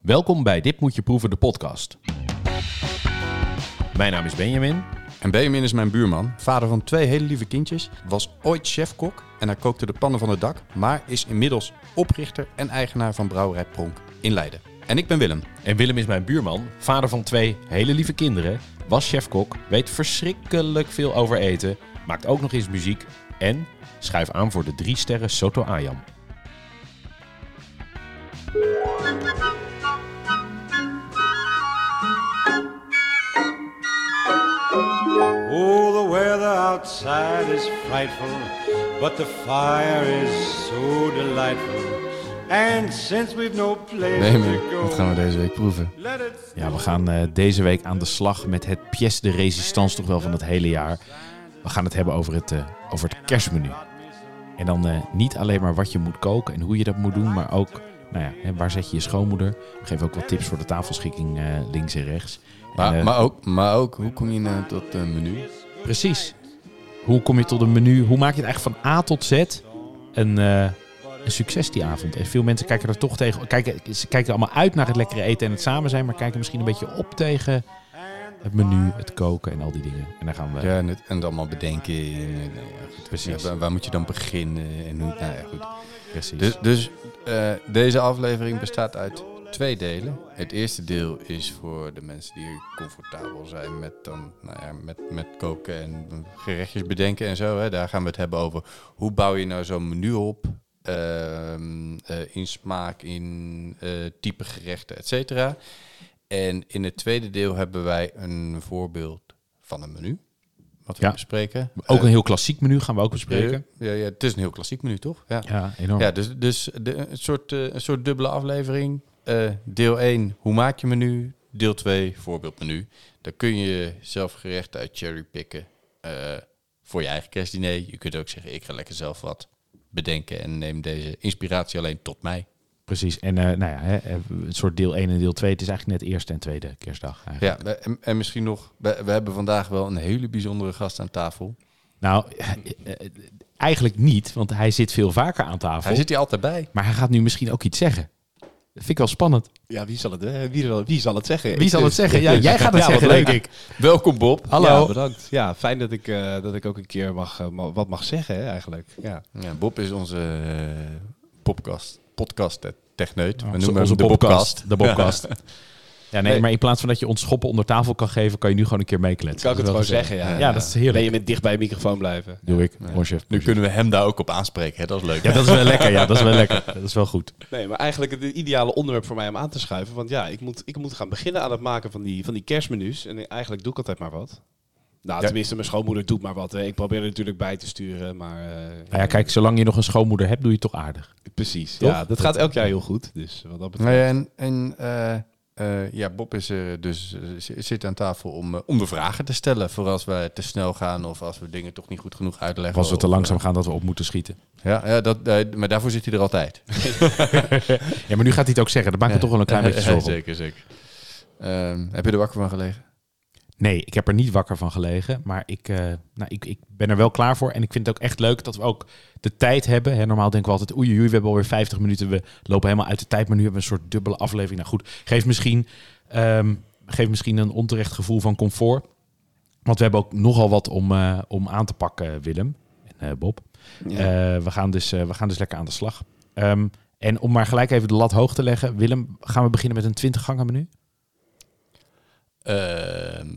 Welkom bij Dit Moet Je Proeven, de podcast. Mijn naam is Benjamin. En Benjamin is mijn buurman, vader van twee hele lieve kindjes, was ooit chefkok en hij kookte de pannen van het dak, maar is inmiddels oprichter en eigenaar van Brouwerij Pronk in Leiden. En ik ben Willem. En Willem is mijn buurman, vader van twee hele lieve kinderen, was chefkok, weet verschrikkelijk veel over eten, maakt ook nog eens muziek en schuif aan voor de drie sterren Soto Ayam. Outside is frightful, but the fire is so delightful. And since we've no place to go, wat gaan we deze week proeven? Ja, we gaan eh, deze week aan de slag met het pièce de résistance toch wel van het hele jaar. We gaan het hebben over het, eh, over het kerstmenu. En dan eh, niet alleen maar wat je moet koken en hoe je dat moet doen, maar ook nou ja, hè, waar zet je je schoonmoeder. We geven ook wat tips voor de tafelschikking eh, links en rechts. Maar, En, maar, ook, maar ook, hoe kom je nou tot een menu? Precies. Hoe kom je tot een menu? Hoe maak je het eigenlijk van A tot Z een, eh, een succes die avond? En veel mensen kijken er toch tegen. Kijken, ze kijken allemaal uit naar het lekkere eten en het samen zijn, maar kijken misschien een beetje op tegen het menu, het koken en al die dingen. En daar gaan we. Ja, en het, en het allemaal bedenken. En, eh, ja, Precies. ja, waar, waar moet je dan beginnen? En hoe, nou ja, goed. precies. Dus, dus eh, deze aflevering bestaat uit twee delen. Het eerste deel is voor de mensen die comfortabel zijn met, dan, nou ja, met, met koken en gerechtjes bedenken en zo. Hè. Daar gaan we het hebben over hoe bouw je nou zo'n menu op. ehm, eh, in smaak, in eh, type gerechten, et cetera. En in het tweede deel hebben wij een voorbeeld van een menu. Wat we Ja. bespreken. ook Eh, een heel klassiek menu gaan we ook bespreken. Ja, ja, het is een heel klassiek menu, toch? Ja. Ja, enorm. Ja, dus, dus de, een, soort, eh, een soort dubbele aflevering. Eh, deel 1, hoe maak je menu? Deel 2, voorbeeldmenu. Daar kun je zelf gerechten uit cherrypicken eh voor je eigen kerstdiner. Je kunt ook zeggen, ik ga lekker zelf wat bedenken en neem deze inspiratie alleen tot mij. Precies. En eh, nou ja, hè, een soort deel 1 en deel 2. Het is eigenlijk net eerste en tweede kerstdag. Eigenlijk. Ja, en, en misschien nog, we, we hebben vandaag wel een hele bijzondere gast aan tafel. Nou, eigenlijk niet, want hij zit veel vaker aan tafel. Hij zit hier altijd bij. Maar hij gaat nu misschien ook iets zeggen. Dat vind ik wel spannend. Ja, wie zal het, wie zal, wie zal het zeggen? Wie Ik zal het zeggen? Ja, jij gaat het Ja, wat zeggen, leuk. denk ik. Welkom Bob. Hallo. Ja, bedankt. Ja, fijn dat ik, eh, dat ik ook een keer mag, eh, wat mag zeggen, hè, eigenlijk. Ja. Ja, Bob is onze eh, podcast, podcast techneut. We noemen onze hem de Bobcast. Bobcast. De Bobcast. Ja, nee, Nee. maar in plaats van dat je ons schoppen onder tafel kan geven, kan je nu gewoon een keer meekletsen. Kan ik het Dat gewoon zeggen, ja. Ja, dat is heerlijk. Ben je met dicht bij je microfoon blijven? Doe ik. Chef. Nu kunnen we hem daar ook op aanspreken. Hè? Dat is leuk. Ja, dat is wel lekker. Ja, dat is wel lekker. Dat is wel goed. Nee, maar eigenlijk het ideale onderwerp voor mij om aan te schuiven. Want ja, ik moet, ik moet gaan beginnen aan het maken van die, van die kerstmenu's. En eigenlijk doe ik altijd maar wat. Nou, Ja. tenminste, mijn schoonmoeder doet maar wat. Hè. Ik probeer er natuurlijk bij te sturen, maar... eh, Nou ja, kijk, zolang je nog een schoonmoeder hebt, doe je het toch aardig. Precies, Toch? ja. Dat gaat elk jaar heel goed. Dus wat dat betreft... Ja, en en eh, eh, ja, Bob is er dus eh, zit aan tafel om, eh, om de vragen te stellen. Voor als we te snel gaan of als we dingen toch niet goed genoeg uitleggen. Of als we te langzaam gaan dat we op moeten schieten. Ja, ja dat, maar daarvoor zit hij er altijd. Ja, maar nu gaat hij het ook zeggen. Dat maakt me toch wel een klein beetje zorgen. zeker, zeker. Ehm, heb je er wakker van gelegen? Nee, ik heb er niet wakker van gelegen. Maar ik, eh, nou, ik, ik ben er wel klaar voor. En ik vind het ook echt leuk dat we ook de tijd hebben. Hè, normaal denken we altijd, oei, oei, we hebben alweer 50 minuten. We lopen helemaal uit de tijd. Maar nu hebben we een soort dubbele aflevering. Nou goed, geeft misschien, ehm, geeft misschien een onterecht gevoel van comfort. Want we hebben ook nogal wat om, eh, om aan te pakken, Willem en eh, Bob. Ja. We, gaan dus, we gaan dus lekker aan de slag. Ehm, en om maar gelijk even de lat hoog te leggen. Willem, gaan we beginnen met een 20 gangen menu? Ehm,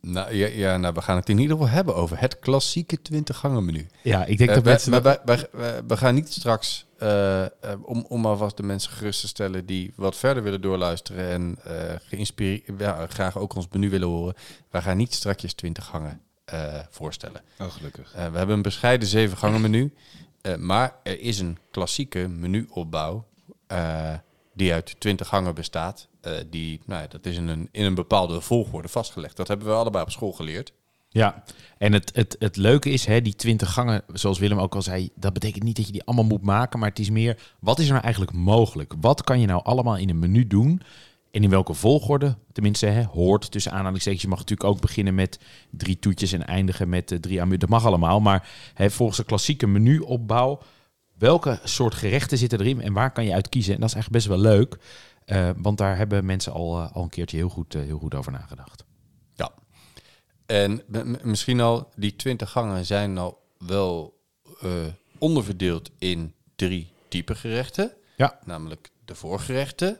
nou, ja, ja, nou, we gaan het in ieder geval hebben over het klassieke 20 gangen menu. Ja, ik denk Eh, dat wij- mensen... maar wij, wij, wij- we gaan niet straks, eh, om, om alvast de mensen gerust te stellen die wat verder willen doorluisteren en eh geïnspireerd, ja, graag ook ons menu willen horen. Wij gaan niet strakjes 20 gangen eh, voorstellen. Oh, gelukkig. Eh, we hebben een bescheiden zeven gangen menu, eh, maar er is een klassieke menuopbouw eh, die uit 20 gangen bestaat. Eh, die, nou, dat is in een, in een bepaalde volgorde vastgelegd. Dat hebben we allebei op school geleerd. Ja, en het, het, het leuke is, hè, die 20 gangen, zoals Willem ook al zei, dat betekent niet dat je die allemaal moet maken, maar het is meer, wat is er nou eigenlijk mogelijk? Wat kan je nou allemaal in een menu doen? En in welke volgorde? Tenminste, hè, hoort tussen aanhalingstekens. Je mag natuurlijk ook beginnen met drie toetjes en eindigen met eh, drie amu. Dat mag allemaal, maar hè, volgens de klassieke menuopbouw, welke soort gerechten zitten erin en waar kan je uit kiezen? En dat is eigenlijk best wel leuk. Eh, want daar hebben mensen al, eh, al een keertje heel goed, eh, heel goed over nagedacht. Ja. En misschien al, die 20 gangen zijn al wel onderverdeeld in drie typen gerechten. Ja. Namelijk de voorgerechten,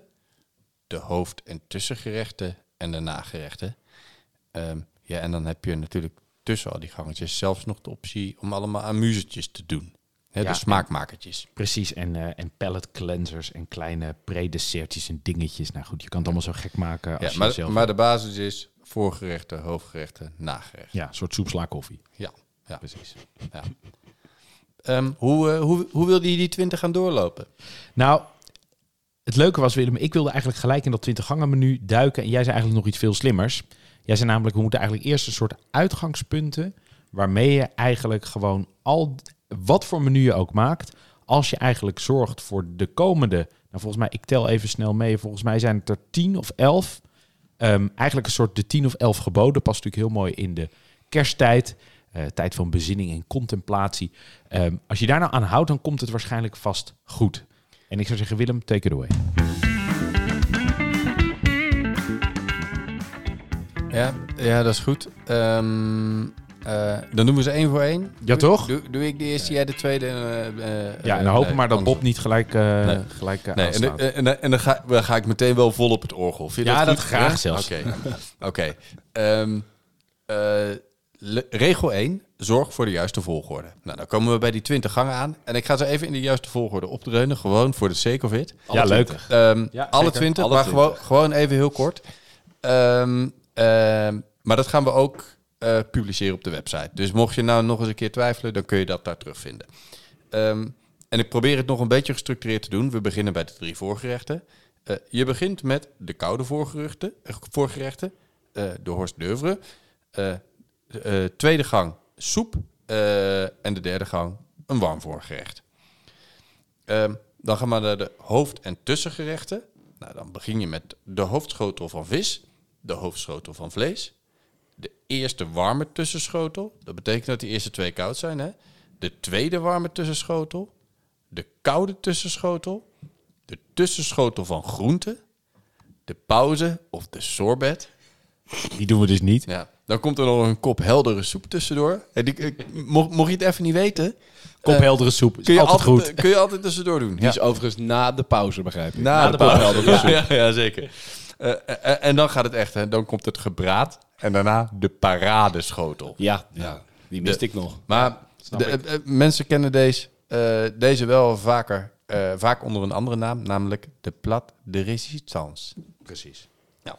de hoofd- en tussengerechten en de nagerechten. Ehm, ja, en dan heb je natuurlijk tussen al die gangetjes zelfs nog de optie om allemaal amusetjes te doen. Hè, Ja, de smaakmakertjes. Precies, en, eh en pallet cleansers en kleine pre-dessertjes en dingetjes. Nou goed, je kan het allemaal zo gek maken als Ja, je maar, zelf... maar de basis is voorgerechten, hoofdgerechten, nagerechten. ja, een soort soepsla koffie. Ja, ja. Precies. ja. Ehm, hoe, eh, hoe, hoe wilde je die 20 gaan doorlopen? Nou, het leuke was, Willem, ik wilde eigenlijk gelijk in dat 20 gangen menu duiken. En jij zei eigenlijk nog iets veel slimmers. Jij zei namelijk, we moeten eigenlijk eerst een soort uitgangspunten... waarmee je eigenlijk gewoon al wat voor menu je ook maakt... als je eigenlijk zorgt voor de komende... Nou, volgens mij, ik tel even snel mee. Volgens mij zijn het er 10 of 11. Ehm, eigenlijk een soort de 10 of 11 geboden. Past natuurlijk heel mooi in de kersttijd. eh, tijd van bezinning en contemplatie. Ehm, als je daar nou aan houdt, dan komt het waarschijnlijk vast goed. En ik zou zeggen, Willem, take it away. Ja, ja dat is goed. Ehm, eh, dan doen we ze één voor één. Ja, Doe- toch? Doe, doe ik de eerste, jij de tweede? eh, eh, Ja, en dan hopen nee, maar dat. Bob niet gelijk, eh Nee. gelijk eh, Nee, en, en, en, en dan, ga, dan ga ik meteen wel vol op het orgel. Vind je Ja, dat graag Ja? zelfs. Oké. Oké. Ehm, eh, regel 1. Zorg voor de juiste volgorde. Nou, dan komen we bij die 20 gangen aan. En ik ga ze even in de juiste volgorde opdreunen. Gewoon voor de sake of it. ja, leuk. Ehm, Ja, alle zeker. 20, Alle maar 20. Gewoon, gewoon even heel kort. Ehm, ehm, maar dat gaan we ook eh, publiceren op de website. Dus mocht je nou nog eens een keer twijfelen, dan kun je dat daar terugvinden. Ehm, en ik probeer het nog een beetje gestructureerd te doen. We beginnen bij de drie voorgerechten. Eh, je begint met de koude voorgerechten, eh, voorgerechten eh, de Horst d'oeuvre. Eh, tweede gang soep. en de derde gang een warm voorgerecht. Ehm, dan gaan we naar de hoofd- en tussengerechten. Nou, dan begin je met de hoofdschotel van vis, de hoofdschotel van vlees, de eerste warme tussenschotel. Dat betekent dat die eerste twee koud zijn. Hè? De tweede warme tussenschotel, de koude tussenschotel, de tussenschotel van groenten, de pauze of de sorbet. Die doen we dus niet. Ja. Dan komt er nog een kop heldere soep tussendoor. En die, ik- mocht, mocht je het even niet weten, Kop Eh, heldere soep. Is kun je, altijd, altijd, goed. kun je altijd tussendoor doen. Die is overigens na de pauze, begrijp ik. Na, de de pauze. pauze. Ja, ja, ja, zeker. Eh, eh, en dan gaat het echt, hè. dan komt het gebraad en daarna de paradeschotel. Ja, ja, die miste De- ik nog. Maar de, eh, eh, mensen kennen deze, eh, deze wel vaker, eh, vaak onder een andere naam, namelijk de plat de résistance. Precies. Ja.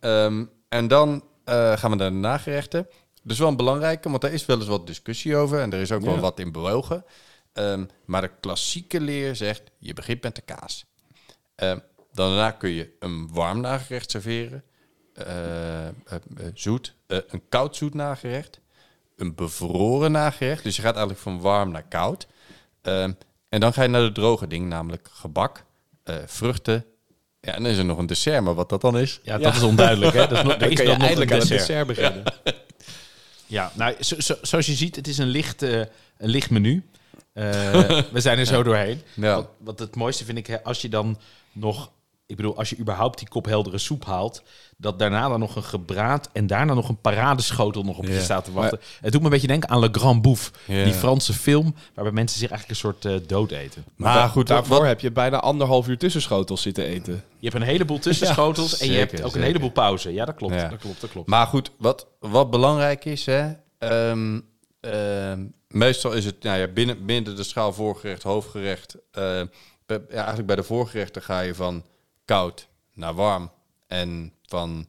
Ehm, en dan eh, gaan we naar de nagerechten. Dus wel een belangrijke, want daar is wel eens wat discussie over en er is ook wel wat in bewogen. Ehm, maar de klassieke leer zegt, je begint met de kaas. Ehm, daarna kun je een warm nagerecht serveren, eh, eh, eh, zoet, eh, een koud zoet nagerecht, een bevroren nagerecht. Dus je gaat eigenlijk van warm naar koud. Ehm, en dan ga je naar de droge ding, namelijk gebak, eh, vruchten. Ja, en dan is er nog een dessert, maar wat dat dan is. Ja, dat is onduidelijk. Hè? Dat is nog, Dan is kun je dan nog eindelijk een aan het dessert. dessert beginnen. Ja, nou, zo, zo- zoals je ziet, het is een licht, eh, een licht menu. Eh, we zijn er zo doorheen. Ja. Wat, wat het mooiste vind ik, hè, als je dan nog... Ik bedoel, als je überhaupt die kop heldere soep haalt... dat daarna dan nog een gebraad... en daarna nog een paradeschotel nog op je Ja. staat te wachten. Het doet me een beetje denken aan Le Grand Bouffe. Ja. Die Franse film... waarbij mensen zich eigenlijk een soort eh, dood eten. Maar goed, Daarvoor wat, heb je bijna anderhalf uur tussenschotels zitten eten. Je hebt een heleboel tussenschotels... en je hebt ook een heleboel pauze. Ja, dat klopt. Ja. Dat klopt, dat klopt. maar goed, wat, wat belangrijk is, hè, ehm, ehm, meestal is het nou ja, binnen, binnen de schaal voorgerecht, hoofdgerecht. eh, ja, eigenlijk bij de voorgerechten ga je van koud naar warm en van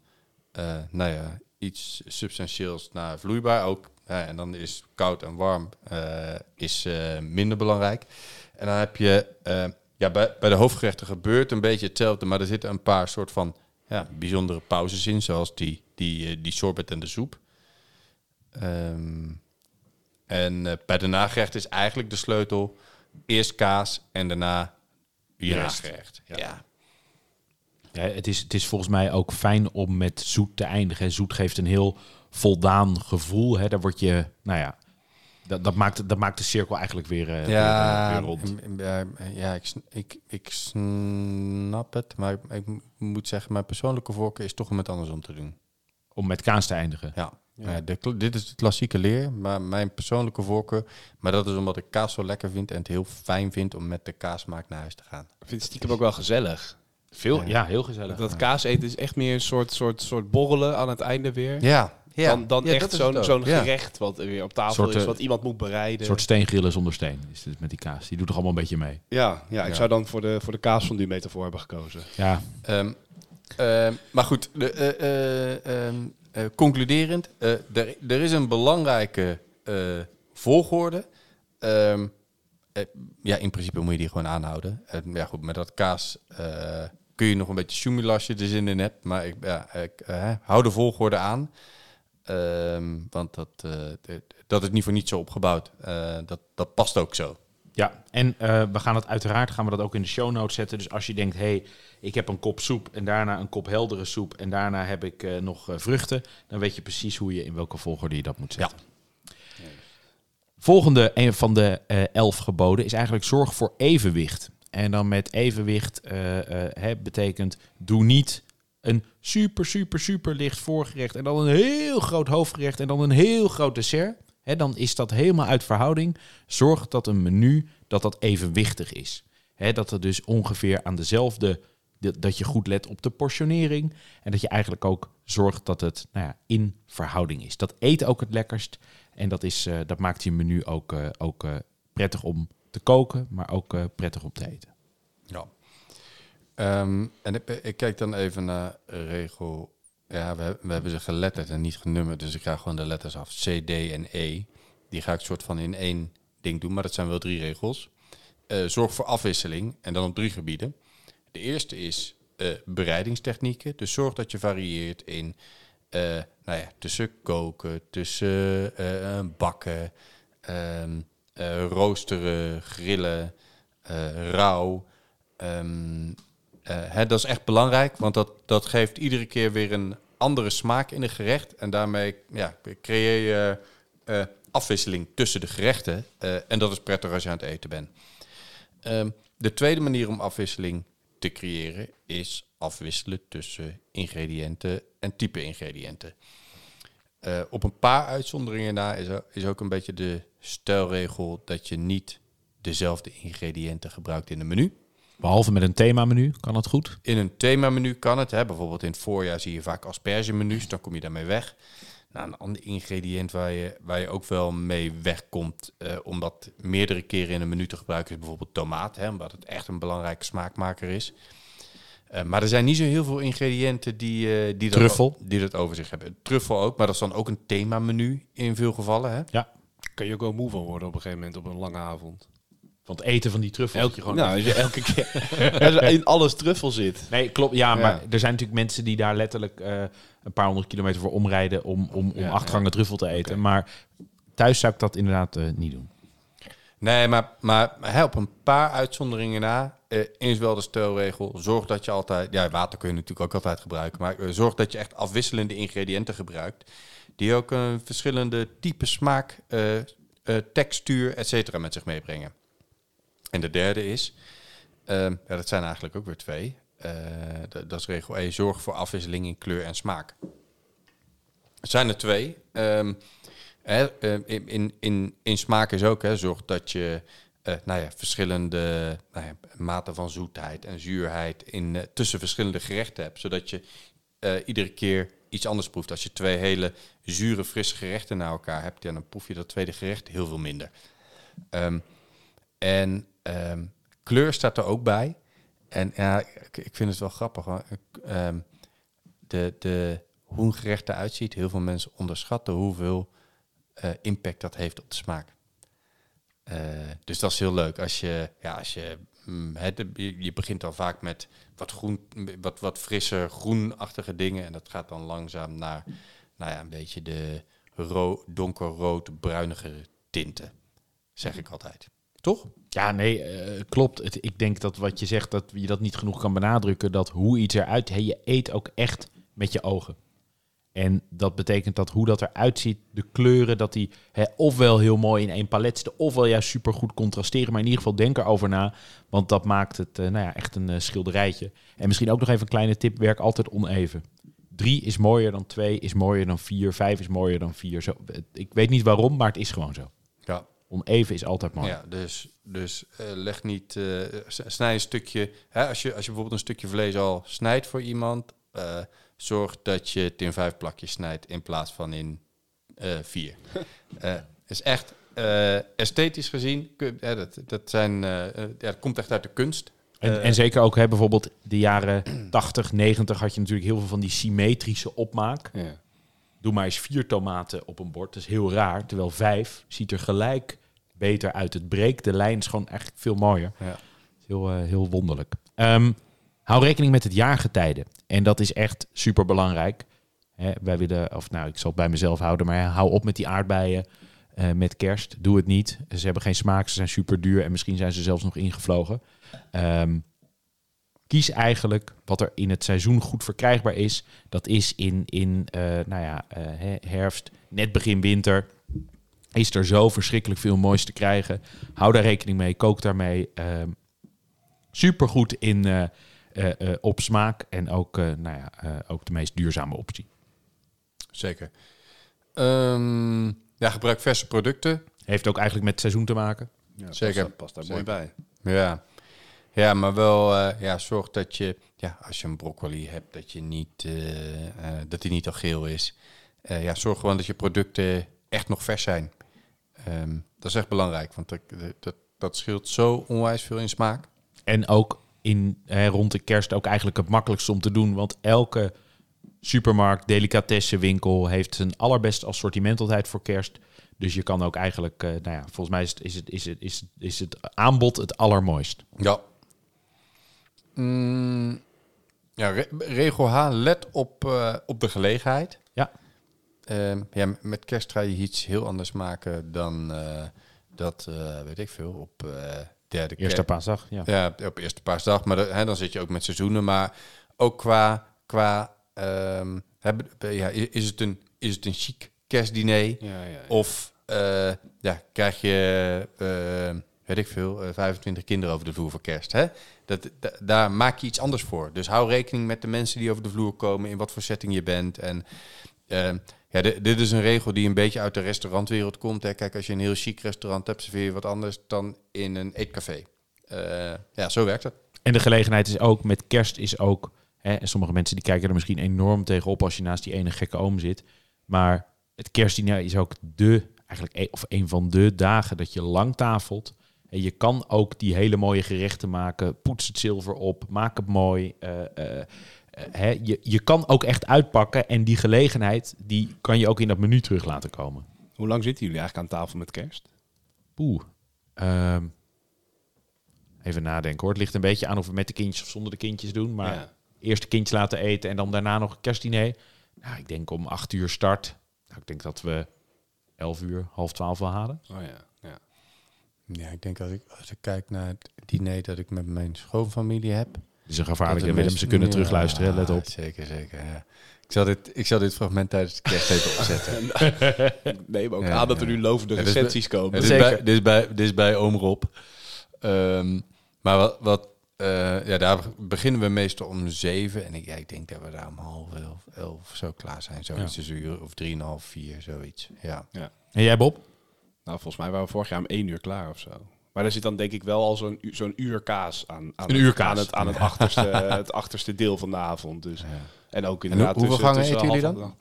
eh, nou ja, iets substantieels naar vloeibaar ook. Ja, en dan is koud en warm eh, is, eh, minder belangrijk. En dan heb je, ja, bij, bij de hoofdgerechten gebeurt een beetje hetzelfde, maar er zitten een paar soort van ja, bijzondere pauzes in, zoals die, die, die sorbet en de soep. Ehm, en bij de nagerecht is eigenlijk de sleutel eerst kaas en daarna je. Ja. Ja. Ja, het, is, het is volgens mij ook fijn om met zoet te eindigen. En Zoet geeft een heel voldaan gevoel. Hè. Daar word je, nou ja, Dat, dat, maakt, dat maakt de cirkel eigenlijk weer, eh, weer, Ja, eh, weer rond. ja, ja ik, ik, ik snap het. Maar ik, ik moet zeggen, mijn persoonlijke voorkeur is toch om het andersom te doen. Om met kaas te eindigen. Ja, ja. de, kla- dit is de klassieke leer, maar mijn persoonlijke voorkeur. Maar dat is omdat ik kaas zo lekker vind en het heel fijn vind om met de kaasmaak naar huis te gaan. Ik vind het stiekem ook wel gezellig. Veel, Ja. ja, heel gezellig. Dat kaas eten is echt meer een soort, soort, soort borrelen aan het einde weer. Ja, ja. Dan, dan Ja, echt zo'n zo'n Ja. gerecht wat er weer op tafel Soort, is, wat iemand moet bereiden. Een soort steengrillen zonder steen is het met die kaas. Die doet toch allemaal een beetje mee. ja, ja, ik Ja. zou dan voor de, voor de kaas van die metafoor hebben gekozen. Ja, Ehm, ehm, maar goed, de, eh, eh, ehm, eh, concluderend, eh, er, er is een belangrijke eh, volgorde. Ja, in principe moet je die gewoon aanhouden. Ja, goed, met dat kaas eh, kun je nog een beetje zoemelen als je er zin in hebt. Maar ik, ja, ik eh, hou de volgorde aan. Ehm, want dat, d- dat is niet voor niet zo opgebouwd. Eh, dat, dat past ook zo. Ja, en we gaan het uiteraard gaan we dat ook in de show notes zetten. Dus als je denkt, hé, hey, ik heb een kop soep en daarna een kop heldere soep en daarna heb ik nog vruchten, dan weet je precies hoe je in welke volgorde je dat moet zetten. Volgende een van de elf geboden is eigenlijk zorg voor evenwicht. En dan met evenwicht eh, eh, betekent doe niet een super, super, super licht voorgerecht en dan een heel groot hoofdgerecht en dan een heel groot dessert. Hè, dan is dat helemaal uit verhouding. Zorg dat een menu dat dat evenwichtig is. Hè, dat er dus ongeveer aan dezelfde, dat- je goed let op de portionering en dat je eigenlijk ook zorgt dat het nou ja, in verhouding is. Dat eet ook het lekkerst en dat, is, eh, dat maakt je menu ook, ook prettig om te koken, maar ook eh, prettig om te eten. Ja. Ehm, en ik, kijk dan even naar regel. Ja, we, hebben ze geletterd en niet genummerd, dus ik ga gewoon de letters af. C, D en E. Die ga ik soort van in één ding doen, maar dat zijn wel drie regels. Eh, zorg voor afwisseling en dan op drie gebieden. De eerste is eh, bereidingstechnieken. Dus zorg dat je varieert in nou ja, tussen koken, tussen bakken, ehm, eh, roosteren, grillen, eh, rauw. Ehm, eh, hè, dat is echt belangrijk, want dat, dat geeft iedere keer weer een andere smaak in een gerecht. En daarmee ja, creëer je afwisseling tussen de gerechten. en dat is prettig als je aan het eten bent. Ehm, de tweede manier om afwisseling te creëren is afwisselen tussen ingrediënten en type ingrediënten. Eh, op een paar uitzonderingen na is, er- is ook een beetje de stelregel dat je niet dezelfde ingrediënten gebruikt in een menu. Behalve met een themamenu kan dat goed. In een themamenu kan het. Hè. Bijvoorbeeld in het voorjaar zie je vaak aspergemenu's. Dan kom je daarmee weg. Nou, een ander ingrediënt waar je, waar je ook wel mee wegkomt... eh, om dat meerdere keren in een menu te gebruiken... is bijvoorbeeld tomaat. Hè, omdat het echt een belangrijke smaakmaker is. Eh, maar er zijn niet zo heel veel ingrediënten die, eh, die, dat, Truffel. die dat over zich hebben. Truffel ook, maar dat is dan ook een themamenu in veel gevallen. Hè. Ja, Kan je ook wel moe van worden op een gegeven moment op een lange avond. van het eten van die truffel. je gewoon nou, als je elke keer als er in alles truffel zit. Nee, klopt. Ja, Ja. maar er zijn natuurlijk mensen die daar letterlijk eh, een paar honderd kilometer voor omrijden om, om, om Ja, acht ja. gangen truffel te eten. Maar thuis zou ik dat inderdaad niet doen. Nee, maar, maar hè, op een paar uitzonderingen na eh, is wel de stelregel. Zorg dat je altijd, ja, water kun je natuurlijk ook altijd gebruiken, maar eh, zorg dat je echt afwisselende ingrediënten gebruikt. Die ook een verschillende type smaak, eh, eh, textuur, et cetera met zich meebrengen. En de derde is, ehm, ja, dat zijn eigenlijk ook weer twee. Eh, dat, is regel E, zorg voor afwisseling in kleur en smaak. Het zijn er twee. Ehm, hè, eh, in, in, in, in smaak is ook, hè, zorg dat je eh, nou ja, verschillende nou ja, maten van zoetheid en zuurheid in, eh, tussen verschillende gerechten hebt. Zodat je eh, iedere keer iets anders proeft. Als je twee hele zure, frisse gerechten naar elkaar hebt, dan proef je dat tweede gerecht heel veel minder. Ehm, en ehm, kleur staat er ook bij. En ja, ik, vind het wel grappig. ehm, de, de, hoe een gerecht eruit ziet, heel veel mensen onderschatten hoeveel eh, impact dat heeft op de smaak. Eh, dus dat is heel leuk. Als je, ja, als je, mm, je, begint dan vaak met wat, groen, wat, wat frisser groenachtige dingen. En dat gaat dan langzaam naar nou ja, een beetje de ro donkerrood, bruinige tinten. Zeg ik altijd. Toch? Ja, nee, eh, klopt. Ik denk dat wat je zegt, dat je dat niet genoeg kan benadrukken. Dat hoe iets eruit, hey, je eet ook echt met je ogen. En dat betekent dat hoe dat eruit ziet, de kleuren, dat die hè, ofwel heel mooi in één palet zitten, ofwel juist super goed contrasteren. Maar in ieder geval denk erover na, want dat maakt het eh, nou ja, echt een eh, schilderijtje. En misschien ook nog even een kleine tip, werk altijd oneven. Drie is mooier dan twee, is mooier dan vier, vijf is mooier dan vier. Zo, eh, ik weet niet waarom, maar het is gewoon zo. Ja, Oneven is altijd mooi. ja dus, dus leg niet, snij een stukje, hè, als, je, als je bijvoorbeeld een stukje vlees al snijdt voor iemand, zorg dat je het in vijf plakjes snijdt in plaats van in eh, vier. Eh is echt eh, esthetisch gezien, ja, dat, dat, zijn, ja, dat komt echt uit de kunst. En, en zeker ook hè, bijvoorbeeld de jaren 80, 90 had je natuurlijk heel veel van die symmetrische opmaak. Ja. Doe maar eens vier tomaten op een bord. Dat is heel raar. Terwijl vijf ziet er gelijk beter uit. Het breekt de lijn is gewoon eigenlijk veel mooier. Ja. Heel, eh, heel wonderlijk. Ehm, hou rekening met het jaargetijde. En dat is echt super belangrijk. Wij willen, of nou, ik zal het bij mezelf houden, maar hou op met die aardbeien eh, met kerst. Doe het niet. Ze hebben geen smaak, ze zijn super duur en misschien zijn ze zelfs nog ingevlogen. Ehm, kies eigenlijk wat er in het seizoen goed verkrijgbaar is. Dat is in, in eh, nou ja, eh, herfst, net begin winter. Is er zo verschrikkelijk veel moois te krijgen. Hou daar rekening mee, kook daarmee. Ehm supergoed in eh, eh, eh, op smaak en ook, eh, nou ja, eh, ook de meest duurzame optie. Zeker. Ehm, ja, gebruik verse producten. Heeft ook eigenlijk met het seizoen te maken. Ja, Zeker. Past, past daar Zeker. mooi bij. Ja, ja maar wel eh, ja, zorg dat je, ja, als je een broccoli hebt, dat, je niet, eh, eh, dat die niet al geel is. Eh, ja, zorg gewoon dat je producten echt nog vers zijn. Ehm, dat is echt belangrijk, want dat, dat, dat scheelt zo onwijs veel in smaak. En ook in, hè, rond de kerst ook eigenlijk het makkelijkste om te doen. Want elke supermarkt, delicatessenwinkel heeft zijn allerbeste assortiment altijd voor kerst. Dus je kan ook eigenlijk, eh, nou ja, volgens mij is het, is het, is het, is het, is het aanbod het allermooist. Ja. Mm, ja, re- regel H, let op, eh, op de gelegenheid. Ja. Ehm, ja, met kerst ga je iets heel anders maken dan eh, dat, weet ik veel, op eh derde Eerste paasdag, ja. Ja, op eerste paasdag. Maar hè, dan zit je ook met seizoenen. Maar ook qua, qua ehm, hebben, ja, is, het een, is het een chic kerstdiner? Ja, ja, ja. Of eh, ja, krijg je, eh, weet ik veel, eh, 25 kinderen over de vloer voor kerst. Hè? Dat, da- daar maak je iets anders voor. Dus hou rekening met de mensen die over de vloer komen, in wat voor setting je bent. En eh, ja, di- dit is een regel die een beetje uit de restaurantwereld komt. Hè. Kijk, als je een heel chic restaurant hebt, serveer je wat anders dan in een eetcafé. Eh, ja, zo werkt het. En de gelegenheid is ook, met kerst is ook... Hè, en sommige mensen die kijken er misschien enorm tegenop als je naast die ene gekke oom zit. Maar het kerstdiner is ook de, eigenlijk e- of een van de dagen dat je lang tafelt. En je kan ook die hele mooie gerechten maken. Poets het zilver op, maak het mooi. eh, eh, hè, je, je kan ook echt uitpakken. En die gelegenheid, die kan je ook in dat menu terug laten komen. Hoe lang zitten jullie eigenlijk aan tafel met kerst? Poeh. Ehm, even nadenken hoor. Het ligt een beetje aan of we met de kindjes of zonder de kindjes doen. Maar Ja. eerst de kindjes laten eten en dan daarna nog een kerstdiner. Nou, ik denk om acht uur start. Nou, ik denk dat we elf uur, half twaalf wel halen. Oh ja, ja. Ja, ik denk als ik, als ik kijk naar het diner dat ik met mijn schoonfamilie heb. Het is een gevaarlijke Willem. Ze kunnen terugluisteren, let Ja, op. Zeker, zeker. Ja. Ik, zal dit, ik zal dit fragment tijdens de kersteten opzetten. Nee, maar ook Ja, aan dat er ja. nu lovende Ja, recensies komen. dit, is Zeker. bij, dit, is bij, dit is bij oom Rob. Ehm, maar wat, wat eh, ja, daar beginnen we meestal om zeven. En ik, ja, ik denk dat we daar om half elf, elf zo klaar zijn. Zoiets Ja. een uur of drieënhalf, vier, zoiets. Ja. En jij Bob? Nou, volgens mij waren we vorig jaar om één uur klaar of zo. Maar er zit dan denk ik wel al zo'n zo'n uur kaas aan, aan, Een het, uur kaas. aan, het, aan het, achterste, het achterste deel van de avond. Dus. En ook hoe- inderdaad hoeveel tussen- gangen tussen eten jullie en-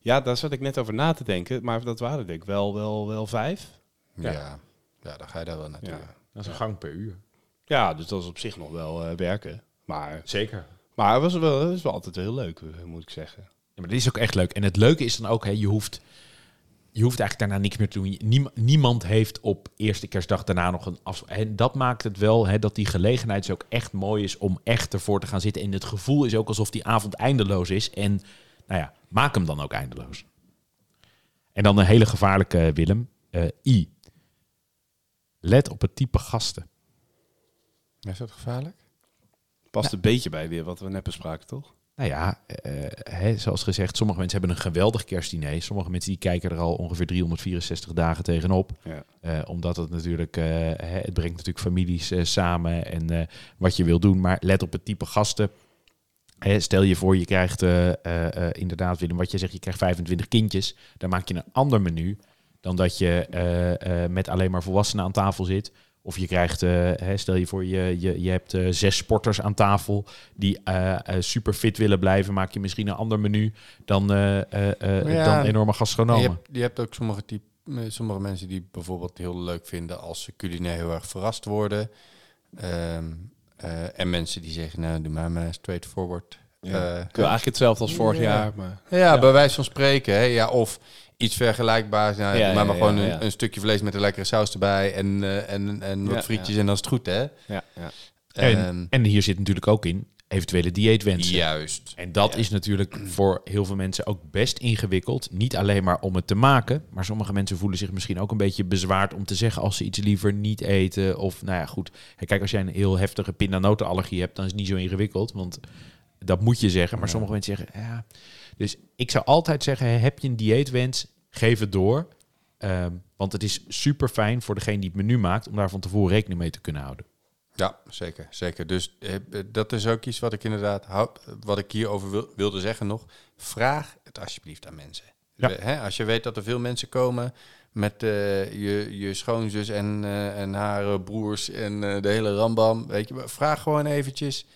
Ja, daar zat ik net over na te denken. Maar dat waren denk ik wel, wel, wel vijf. Ja. Ja. ja. dan ga je daar wel naartoe. Ja. ja. Dat is een gang per uur. Ja, dus dat is op zich nog wel eh, werken. Maar, Zeker. maar het was wel, het was wel altijd heel leuk, eh, moet ik zeggen. Ja, maar dit is ook echt leuk. En het leuke is dan ook, hè, je hoeft, je hoeft eigenlijk daarna niks meer te doen. Niem- niemand heeft op eerste kerstdag daarna nog een af. En dat maakt het wel hè, dat die gelegenheid dus ook echt mooi is om echt ervoor te gaan zitten. En het gevoel is ook alsof die avond eindeloos is. En nou ja, maak hem dan ook eindeloos. En dan een hele gevaarlijke, Willem. Eh, I. Let op het type gasten. Is dat gevaarlijk? Past een beetje bij weer wat we net bespraken, toch? Nou ja, eh, hè, zoals gezegd, sommige mensen hebben een geweldig kerstdiner. Sommige mensen die kijken er al ongeveer 364 dagen tegenop. Ja. Eh, omdat het natuurlijk, eh, hè, het brengt natuurlijk families samen en wat je wil doen. Maar let op het type gasten. Hè, stel je voor, je krijgt inderdaad, Willem, wat je zegt, je krijgt 25 kindjes. Dan maak je een ander menu dan dat je met alleen maar volwassenen aan tafel zit. Of je krijgt, eh, hè, stel je voor, je, je, je hebt eh, zes sporters aan tafel die eh, eh, super fit willen blijven. Maak je misschien een ander menu dan, eh, eh, eh, Ja. dan enorme Je gastronomen. hebt, je hebt ook sommige, type, sommige mensen die bijvoorbeeld heel leuk vinden als ze culinair heel erg verrast worden. Ehm, eh, en mensen die zeggen, nou, doe maar maar straightforward. Ja. Eh, Ik wil eigenlijk hetzelfde als vorig Ja. jaar. Maar... ja, Ja. bij wijze van spreken. Hè? Ja, of iets vergelijkbaars. Nou, Ja, maar, ja, maar gewoon ja, een, ja. een stukje vlees met een lekkere saus erbij. En, eh, en, en wat Ja, frietjes ja. en dan is het goed, hè? Ja, ja. En, Ehm, en hier zit natuurlijk ook in eventuele dieetwensen. juist. En dat Ja. is natuurlijk voor heel veel mensen ook best ingewikkeld. Niet alleen maar om het te maken, maar sommige mensen voelen zich misschien ook een beetje bezwaard om te zeggen als ze iets liever niet eten. Of nou ja, goed. Kijk, als jij een heel heftige pindanotenallergie hebt, dan is het niet zo ingewikkeld. Want dat moet je zeggen. Maar Ja. sommige mensen zeggen, ja. Dus ik zou altijd zeggen, heb je een dieetwens, geef het door. Ehm, want het is super fijn voor degene die het menu maakt om daar van tevoren rekening mee te kunnen houden. Ja, zeker. zeker. Dus eh, dat is ook iets wat ik inderdaad hou, wat ik hierover wil, wilde zeggen nog. Vraag het alsjeblieft aan mensen. Ja. We- Hè, als je weet dat er veel mensen komen met eh, je, je schoonzus en, eh, en haar broers en de hele rambam, weet je, vraag gewoon eventjes.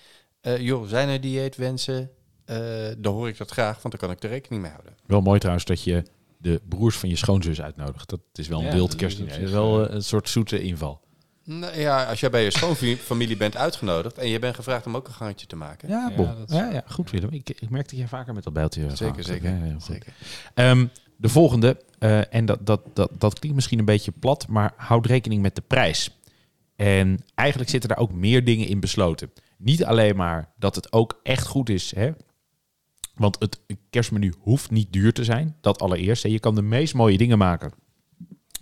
Eh, joh, zijn er dieetwensen? Eh dan hoor ik dat graag, want dan kan ik er rekening mee houden. Wel mooi trouwens dat je de broers van je schoonzus uitnodigt. Dat is wel een Ja, wild dat is kerstdiner. op Dat is zich, wel eh, een soort zoete inval. Nou, ja, als jij bij je schoonfamilie bent uitgenodigd en je bent gevraagd om ook een gangetje te maken. Ja, Ja, is- ja, ja, goed Willem. Ik, ik merk dat jij vaker met dat bijltje Zeker, zeker. Ja, zeker. Ehm, de volgende, eh, en dat, dat, dat, dat klinkt misschien een beetje plat, maar houd rekening met de prijs. En eigenlijk zitten daar ook meer dingen in besloten. Niet alleen maar dat het ook echt goed is, hè? want het kerstmenu hoeft niet duur te zijn. Dat allereerst. Je kan de meest mooie dingen maken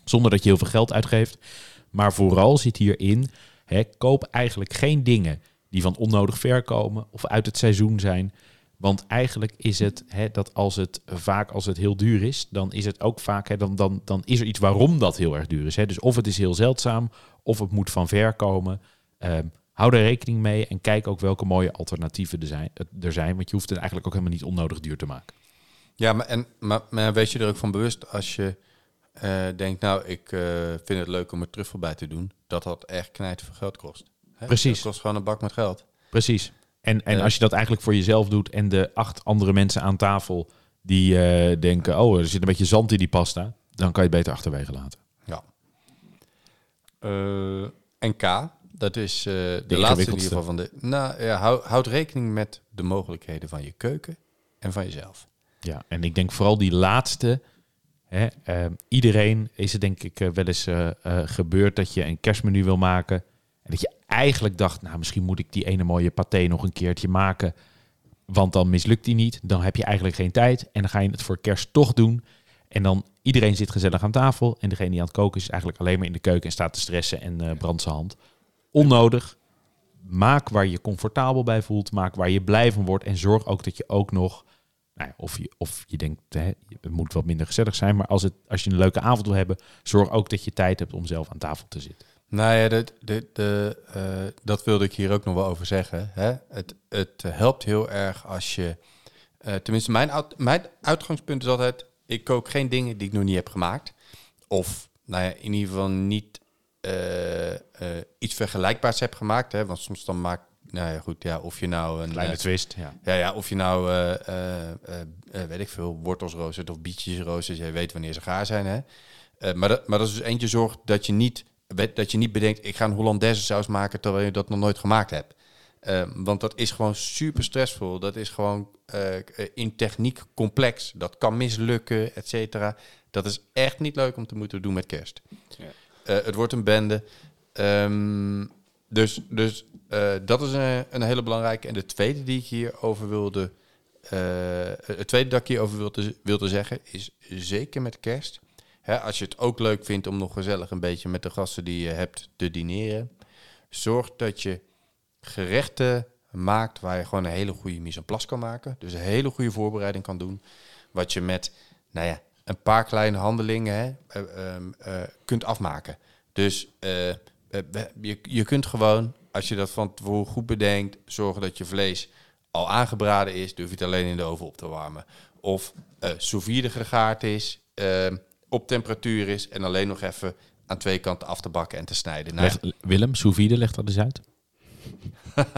zonder dat je heel veel geld uitgeeft. Maar vooral zit hierin, hè, koop eigenlijk geen dingen die van onnodig ver komen of uit het seizoen zijn. Want eigenlijk is het hè, dat als het vaak als het heel duur is, dan is het ook vaak, hè, dan, dan, dan is er iets waarom dat heel erg duur is. Hè. Dus of het is heel zeldzaam, of het moet van ver komen. Ehm, hou er rekening mee en kijk ook welke mooie alternatieven er zijn, er zijn. Want je hoeft het eigenlijk ook helemaal niet onnodig duur te maken. Ja, maar, en, maar, maar wees je er ook van bewust als je eh, denkt, nou, ik eh, vind het leuk om er truffel bij te doen, dat dat echt knijt veel geld kost. Hè? Precies. Dat kost gewoon een bak met geld. Precies. En, en Eh. als je dat eigenlijk voor jezelf doet en de acht andere mensen aan tafel die denken, oh, er zit een beetje zand in die pasta, dan kan je het beter achterwege laten. Ja. En K, dat is eh, de, laatste in ieder geval van de... Nou ja, hou, houd rekening met de mogelijkheden van je keuken en van jezelf. Ja, en ik denk vooral die laatste. Hè, eh, iedereen is het denk ik eh, wel eens eh, gebeurd dat je een kerstmenu wil maken. En dat je eigenlijk dacht, nou misschien moet ik die ene mooie paté nog een keertje maken. Want dan mislukt die niet. Dan heb je eigenlijk geen tijd. En dan ga je het voor kerst toch doen. En dan iedereen zit gezellig aan tafel. En degene die aan het koken is eigenlijk alleen maar in de keuken en staat te stressen en brandt zijn hand. Onnodig. Maak waar je comfortabel bij voelt. Maak waar je blij van wordt. En zorg ook dat je ook nog nou ja, of, je, of je denkt, hè, het moet wat minder gezellig zijn. Maar als, het, als je een leuke avond wil hebben, zorg ook dat je tijd hebt om zelf aan tafel te zitten. Nou ja, de, de, de, eh, dat wilde ik hier ook nog wel over zeggen. Hè? Het, het helpt heel erg als je... eh, tenminste, mijn, mijn uitgangspunt is altijd... Ik kook geen dingen die ik nog niet heb gemaakt. Of nou ja, in ieder geval niet eh, eh, iets vergelijkbaars heb gemaakt. Hè? Want soms dan maak... Nou ja, goed, ja, of je nou een... Kleine eh, twist, ja. ja, ja, of je nou, weet ik veel, wortelsroostert of bietjesroostert. Jij weet wanneer ze gaar zijn, hè. Maar, dat, maar dat is dus eentje zorg dat je niet, dat je niet bedenkt... ik ga een Hollandaise saus maken terwijl je dat nog nooit gemaakt hebt. Want dat is gewoon super stressvol. Dat is gewoon in techniek complex. Dat kan mislukken, et cetera. Dat is echt niet leuk om te moeten doen met kerst. Eh, het wordt een bende. Ehm, dus dus eh, dat is een, een hele belangrijke. En de tweede die ik hierover wilde... eh, het tweede dat ik hierover wilde, wilde zeggen is zeker met kerst. Hè, als je het ook leuk vindt om nog gezellig een beetje met de gasten die je hebt te dineren. Zorg dat je gerechten maakt waar je gewoon een hele goede mise en place kan maken. Dus een hele goede voorbereiding kan doen. Wat je met, nou ja, een paar kleine handelingen hè, eh, ehm, eh, kunt afmaken. Dus eh, je, je kunt gewoon, als je dat van tevoren goed bedenkt, zorgen dat je vlees al aangebraden is, durf je het alleen in de oven op te warmen. Of eh sous vide gegaard is, ehm, op temperatuur is en alleen nog even aan twee kanten af te bakken en te snijden. Nou, Willem, sous vide, leg dat eens uit.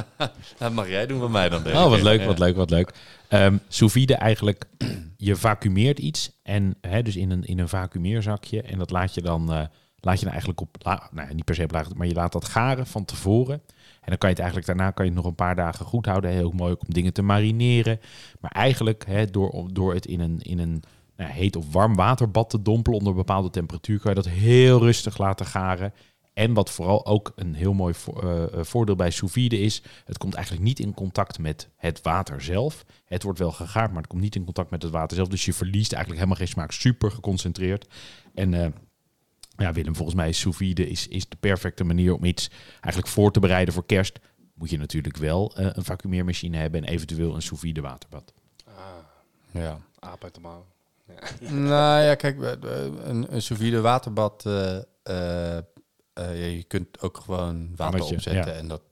dat mag jij doen van mij dan. denk ik. Oh, wat leuk, wat leuk, wat leuk. Sous vide eigenlijk, je vacuumeert iets en hè, dus in een, in een vacuumeerzakje en dat laat je dan, eh, laat je dan eigenlijk op, la- nou niet per se op maar je laat dat garen van tevoren. En dan kan je het eigenlijk daarna kan je het nog een paar dagen goed houden. Heel mooi ook om dingen te marineren. Maar eigenlijk hè, door, door het in een, in een nou, heet of warm waterbad te dompelen onder een bepaalde temperatuur, kan je dat heel rustig laten garen. En wat vooral ook een heel mooi vo- eh, eh, voordeel bij sous vide is, het komt eigenlijk niet in contact met het water zelf. Het wordt wel gegaard, maar het komt niet in contact met het water zelf. Dus je verliest eigenlijk helemaal geen smaak. Super geconcentreerd. En eh, ja, Willem, volgens mij is sous vide is, is de perfecte manier om iets eigenlijk voor te bereiden voor kerst. Moet je natuurlijk wel eh, een vacuumeermachine hebben en eventueel een sous vide waterbad. Ja. Aap uit de mouw. nou ja, kijk, een, een sous vide waterbad, eh, eh, je kunt ook gewoon water opzetten ja. en dat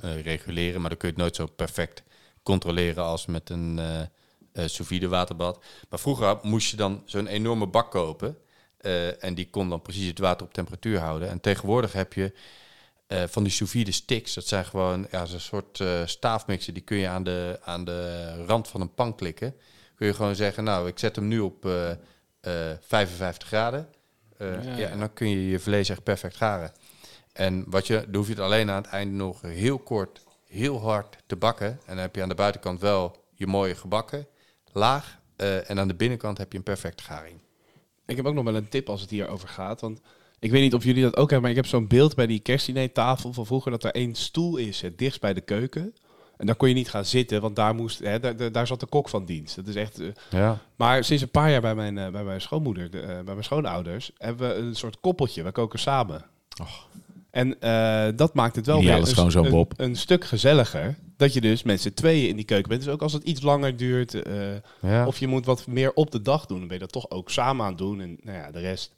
eh, reguleren, maar dan kun je het nooit zo perfect controleren als met een vide waterbad. Maar vroeger moest je dan zo'n enorme bak kopen en die kon dan precies het water op temperatuur houden. En tegenwoordig heb je van die sous vide sticks, dat zijn gewoon ja, zo'n soort staafmixen, die kun je aan de, aan de rand van een pan klikken. Kun je gewoon zeggen, nou, ik zet hem nu op eh, eh, 55 graden. Eh, ja, Ja. en dan kun je je vlees echt perfect garen. En wat je, dan hoef je het alleen aan het einde nog heel kort, heel hard te bakken. En dan heb je aan de buitenkant wel je mooie gebakken, laag. eh, en aan de binnenkant heb je een perfecte garing. Ik heb ook nog wel een tip als het hier over gaat. Want ik weet niet of jullie dat ook hebben, maar ik heb zo'n beeld bij die kerstdinertafel van vroeger dat er één stoel is, het dichtst bij de keuken. En daar kon je niet gaan zitten, want daar, moest, hè, daar, daar- zat de kok van dienst. Dat is echt, eh, Ja. maar sinds een paar jaar bij mijn, eh, bij mijn schoonmoeder, de, eh, bij mijn schoonouders, hebben we een soort koppeltje. We koken samen. En eh, dat maakt het wel weer een, Bob. een stuk gezelliger. Dat je dus met z'n tweeën in die keuken bent. Dus ook als het iets langer duurt, Ja. of je moet wat meer op de dag doen, dan ben je dat toch ook samen aan het doen. En nou ja, de rest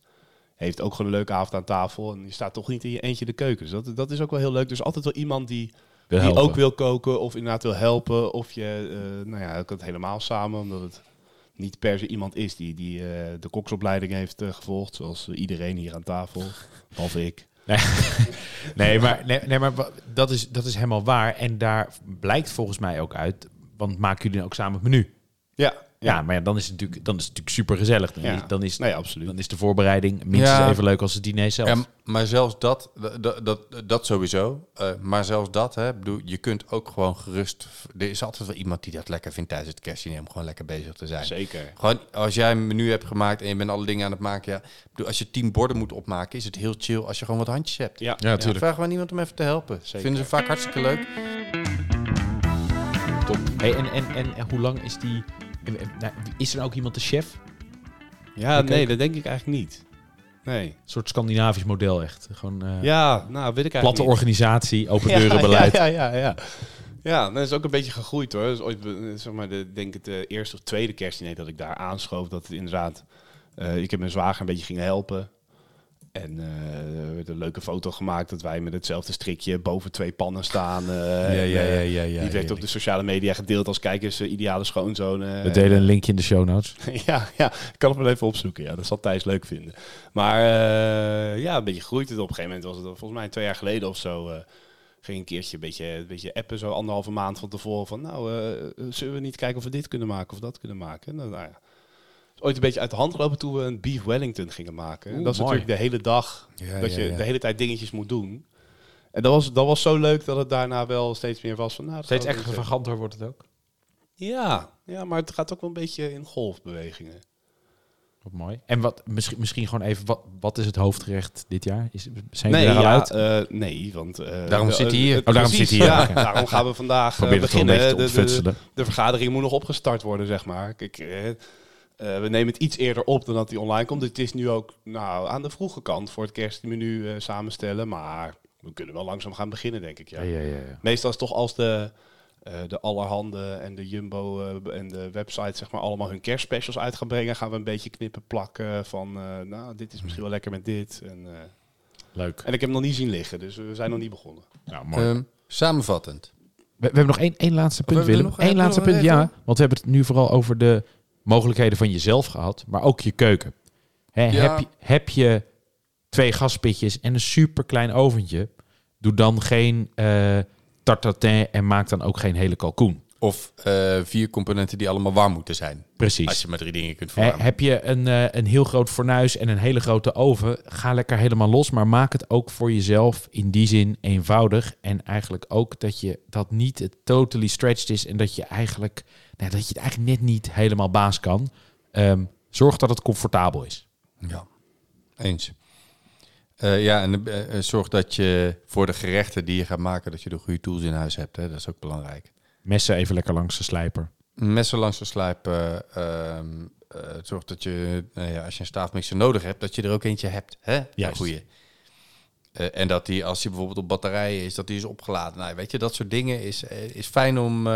heeft ook gewoon een leuke avond aan tafel. En je staat toch niet in je eentje de keuken. Dus dat, dat is ook wel heel leuk. Dus altijd wel iemand die, die helpen. ook wil koken of inderdaad wil helpen. Of je, eh, nou ja, ook het helemaal samen, omdat het niet per se iemand is die, die eh, de koksopleiding heeft eh, gevolgd. Zoals iedereen hier aan tafel, behalve ik. Nee, nee, maar, nee, nee, maar dat, is, dat is helemaal waar. En daar blijkt volgens mij ook uit, want maken jullie dan ook samen het menu? Ja, Ja, maar ja, dan is het natuurlijk, dan is het natuurlijk super gezellig. Dan, Ja. is, dan, is, nee, absoluut. dan is de voorbereiding minstens Ja. even leuk als het diner zelf. Ja, maar zelfs dat, dat, dat, dat sowieso. Eh, maar zelfs dat, hè, bedoel, je kunt ook gewoon gerust. Er is altijd wel iemand die dat lekker vindt tijdens het kerstdiner om gewoon lekker bezig te zijn. Zeker. Gewoon als jij een menu hebt gemaakt en je bent alle dingen aan het maken. Ja, bedoel, als je tien borden moet opmaken, is het heel chill als je gewoon wat handjes hebt. Ja, Ja, tuurlijk. Vraag gewoon iemand om even te helpen. Zeker. Vinden ze vaak hartstikke leuk. Top. Hey, en, en, en, en hoe lang is die... nou, is er ook iemand de chef? Ja, nee, dat denk ik eigenlijk niet. Nee. Een soort Scandinavisch model echt. Gewoon eh, Ja, nou, weet ik eigenlijk platte niet. organisatie, open deurenbeleid. Ja, ja, ja. Ja, ja dat is ook een beetje gegroeid hoor. Dat is ooit, eh, zeg maar, de, denk ik, de eerste of tweede kerstdiner dat ik daar aanschoof. Dat het inderdaad, eh, ik heb mijn zwager een beetje ging helpen. En eh, er werd een leuke foto gemaakt dat wij met hetzelfde strikje boven twee pannen staan. eh, en, eh, ja. die werd op de sociale media gedeeld als kijkers eh, ideale schoonzoon. eh. We delen een linkje in de show notes. ja, ja, ik kan het wel even opzoeken. Ja, dat zal Thijs leuk vinden. Maar eh, ja, een beetje groeit het. Op een gegeven moment was het volgens mij twee jaar geleden of zo. eh, ging een keertje een beetje, een beetje appen, zo anderhalve maand van tevoren. Van nou, eh, zullen we niet kijken of we dit kunnen maken of dat kunnen maken? En dan, nou ja. Het is ooit een beetje uit de hand gelopen toen we een beef Wellington gingen maken. En dat is mooi. natuurlijk de hele dag Ja, dat ja, je ja. de hele tijd dingetjes moet doen. En dat was, dat was zo leuk dat het daarna wel steeds meer was van... Nou, Steeds extravaganter wordt het ook. Ja, ja, maar het gaat ook wel een beetje in golfbewegingen. Wat mooi. En wat, misschien, misschien gewoon even, wat, wat is het hoofdgerecht dit jaar? Is, zijn Nee, jullie er al ja, uit? eh, nee, want... eh, Daarom eh, zit hij hier. Oh, daarom zit hij hier, Ja, daarom gaan we vandaag beginnen. De- de, de vergadering moet nog opgestart worden, zeg maar. Kijk, eh, we nemen het iets eerder op dan dat hij online komt. Het is nu ook nou, aan de vroege kant voor het kerstmenu eh, samenstellen. Maar we kunnen wel langzaam gaan beginnen, denk ik. Ja. Ja, ja, ja, ja. Meestal is het toch als de, eh, de Allerhande en de Jumbo eh, en de website zeg maar allemaal hun kerstspecials uit gaan brengen. Gaan we een beetje knippen plakken van, eh, nou, dit is misschien wel lekker met dit. En, eh, Leuk. en ik heb hem nog niet zien liggen, dus we zijn nog niet begonnen. Nou, mooi. Ehm, samenvattend. we, we hebben nog één, één laatste punt, Willem. Eén laatste punt, ja. Want we hebben het nu vooral over de mogelijkheden van jezelf gehad, maar ook je keuken. Hè, Ja. heb, je, heb je twee gaspitjes en een super klein oventje, doe dan geen tartatin en maak dan ook geen hele kalkoen. Of eh, vier componenten die allemaal warm moeten zijn. Precies. Als je maar drie dingen kunt verwarmen. heb je een, eh, een heel groot fornuis en een hele grote oven, ga lekker helemaal los, maar maak het ook voor jezelf in die zin eenvoudig. En eigenlijk ook dat je dat niet het totally stretched is en dat je eigenlijk, nou, dat je het eigenlijk net niet helemaal baas kan. Ehm, zorg dat het comfortabel is. Ja, eens. Eh, ja, en zorg dat je voor de gerechten die je gaat maken, dat je de goede tools in huis hebt. Hè? Dat is ook belangrijk. Messen even lekker langs de slijper. Messen langs de slijpen. ehm, eh, zorg dat je, nou ja, als je een staafmixer nodig hebt, dat je er ook eentje hebt. Hè? Juist. goeie. Eh, en dat die, als die bijvoorbeeld op batterijen is, dat die is opgeladen. Nou, weet je, dat soort dingen is, eh, is fijn om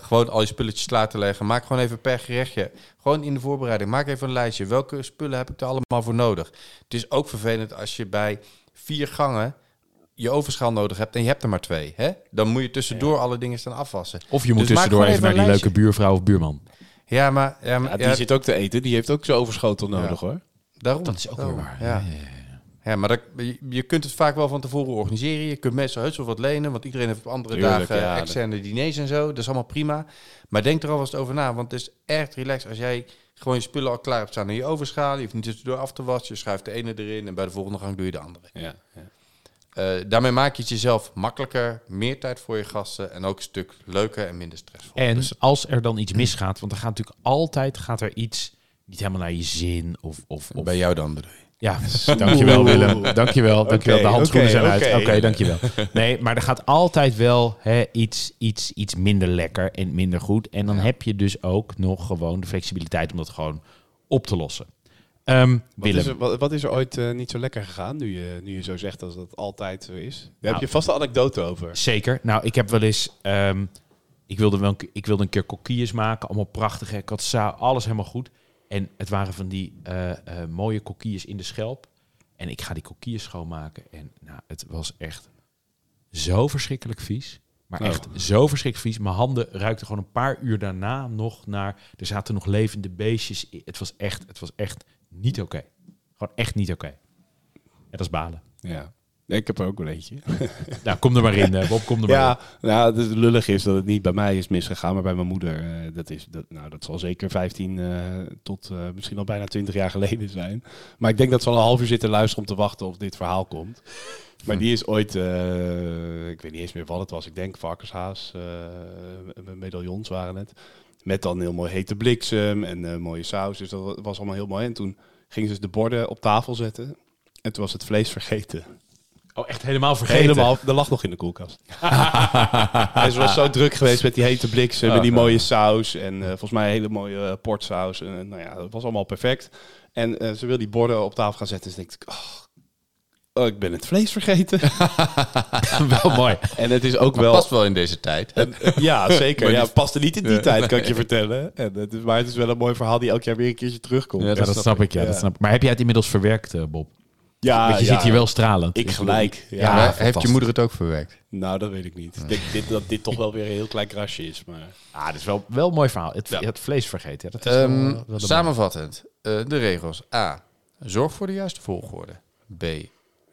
gewoon al je spulletjes klaar te leggen. Maak gewoon even per gerechtje. Gewoon in de voorbereiding. Maak even een lijstje. Welke spullen heb ik er allemaal voor nodig? Het is ook vervelend als je bij vier gangen je ovenschaal nodig hebt en je hebt er maar twee. Hè? Dan moet je tussendoor alle dingen staan afwassen. Of je moet Dus tussendoor even naar die leuke buurvrouw of buurman. Ja, maar, ja, maar Ja, die ja, zit ook te eten, die heeft ook zo'n overschotel nodig hoor. daarom. Dat is ook weer waar. Ja. Ja, ja, ja. Ja, maar dat, je, je kunt het vaak wel van tevoren organiseren. Je kunt mensen heus wel wat lenen, want iedereen heeft op andere Tuurlijk, dagen ja, externe diners en zo. Dat is allemaal prima. Maar denk er alvast over na, want het is echt relaxed als jij gewoon je spullen al klaar hebt staan in je overschaal. Je hoeft niet tussendoor af te wassen. Je schuift de ene erin en bij de volgende gang doe je de andere. Ja, ja. Eh, daarmee maak je het jezelf makkelijker, meer tijd voor je gasten en ook een stuk leuker en minder stressvol. En Dus- als er dan iets misgaat, want er gaat natuurlijk altijd gaat er iets niet helemaal naar je zin of, of, of bij jou dan bedoel je? Ja, dankjewel Willem. Dankjewel, dankjewel. De handschoenen zijn uit. Oké, dankjewel. Nee, maar er gaat altijd wel hè, iets, iets, iets minder lekker en minder goed. En dan Ja. heb je dus ook nog gewoon de flexibiliteit om dat gewoon op te lossen. Ehm, Wat, is er, wat, wat is er ooit eh, niet zo lekker gegaan, nu je, nu je zo zegt dat het altijd zo is? Daar Nou, heb je vast een anekdote over. zeker. Nou, ik heb wel eens... ehm, ik, wilde wel een, keer- ik wilde een keer kokkies maken. Allemaal prachtig. hè. Ik had za- alles helemaal goed. En het waren van die eh, eh, mooie kokkies in de schelp. En ik ga die kokkies schoonmaken. En nou, het was echt zo verschrikkelijk vies. Maar Oh. echt zo verschrikkelijk vies. Mijn handen ruikten gewoon een paar uur daarna nog naar... Er zaten nog levende beestjes. in. Het was echt, het was echt niet oké. Gewoon echt niet oké. En dat is balen. Ja. Ik heb er ook wel eentje. Nou, kom er maar in, eh, Bob. Kom er maar in. Ja, nou, het lullig is dat het niet bij mij is misgegaan, maar bij mijn moeder. eh, dat, is, dat, nou, dat zal zeker 15 eh, tot misschien al bijna 20 jaar geleden zijn. Maar ik denk dat ze al een half uur zitten luisteren om te wachten of dit verhaal komt. Maar die is ooit, ik weet niet eens meer wat het was, ik denk varkenshaas, medaillons waren het. Met dan heel mooi hete bliksem en eh, mooie saus. Dus dat was allemaal heel mooi. En toen gingen ze dus de borden op tafel zetten. En toen was het vlees vergeten. Oh, echt helemaal vergeten. Helemaal, dat lag nog in de koelkast. en ze was zo druk geweest met die hete bliksem, met die mooie saus. En eh, volgens mij een hele mooie eh, portsaus. En nou ja, dat was allemaal perfect. En ze wil die borden op tafel gaan zetten. Dus denk ik, oh, oh, ik ben het vlees vergeten. wel mooi. en het is ook Maar wel... past wel in deze tijd. En, eh, ja, zeker. Ja, het paste niet in die tijd, kan ik je vertellen. En het is, maar het is wel een mooi verhaal die elk jaar weer een keertje terugkomt. Ja, dat snap ik, ja, Ja. Dat snap ik. Maar heb jij het inmiddels verwerkt, eh, Bob? Ja, Want je ja. zit hier wel stralend. Ik gelijk. Ja. Heeft je moeder het ook verwerkt? Nou, dat weet ik niet. Ik denk dit, dat dit toch wel weer een heel klein krasje is. Maar... Ah, dat is wel, wel een mooi verhaal. Het, Ja. het vlees vergeten. Ja, dat is wel- Ehm, wel samenvattend, eh, de regels. A. Zorg voor de juiste volgorde. B.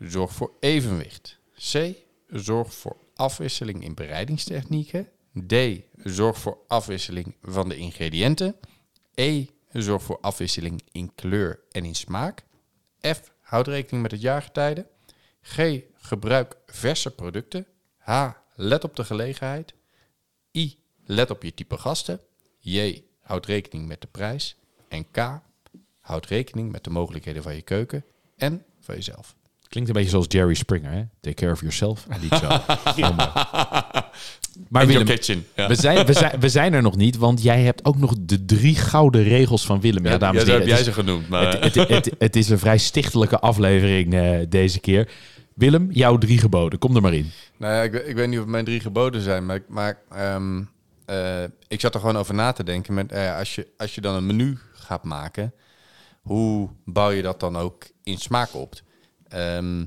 Zorg voor evenwicht. C. Zorg voor afwisseling in bereidingstechnieken. D. Zorg voor afwisseling van de ingrediënten. E. Zorg voor afwisseling in kleur en in smaak. F. Houd rekening met het jaargetijde. G. Gebruik verse producten. H. Let op de gelegenheid. I. Let op je type gasten. J. Houd rekening met de prijs. En K. Houd rekening met de mogelijkheden van je keuken en van jezelf. Klinkt een beetje zoals Jerry Springer, hè? Take care of yourself and each other. Heel mooi. Maar Willem, kitchen. Ja. we zijn, we, zijn, we zijn er nog niet, want jij hebt ook nog de drie gouden regels van Willem. Ja, dames en zo heren. heb jij ze genoemd. Maar, het, het, het, het is een vrij stichtelijke aflevering eh, deze keer. Willem, jouw drie geboden. Kom er maar in. Nou ja, ik, ik weet niet of het mijn drie geboden zijn, maar, ik- maar ehm, eh, ik zat er gewoon over na te denken. Met, eh, als, je, als je dan een menu gaat maken, hoe bouw je dat dan ook in smaak op? Ehm,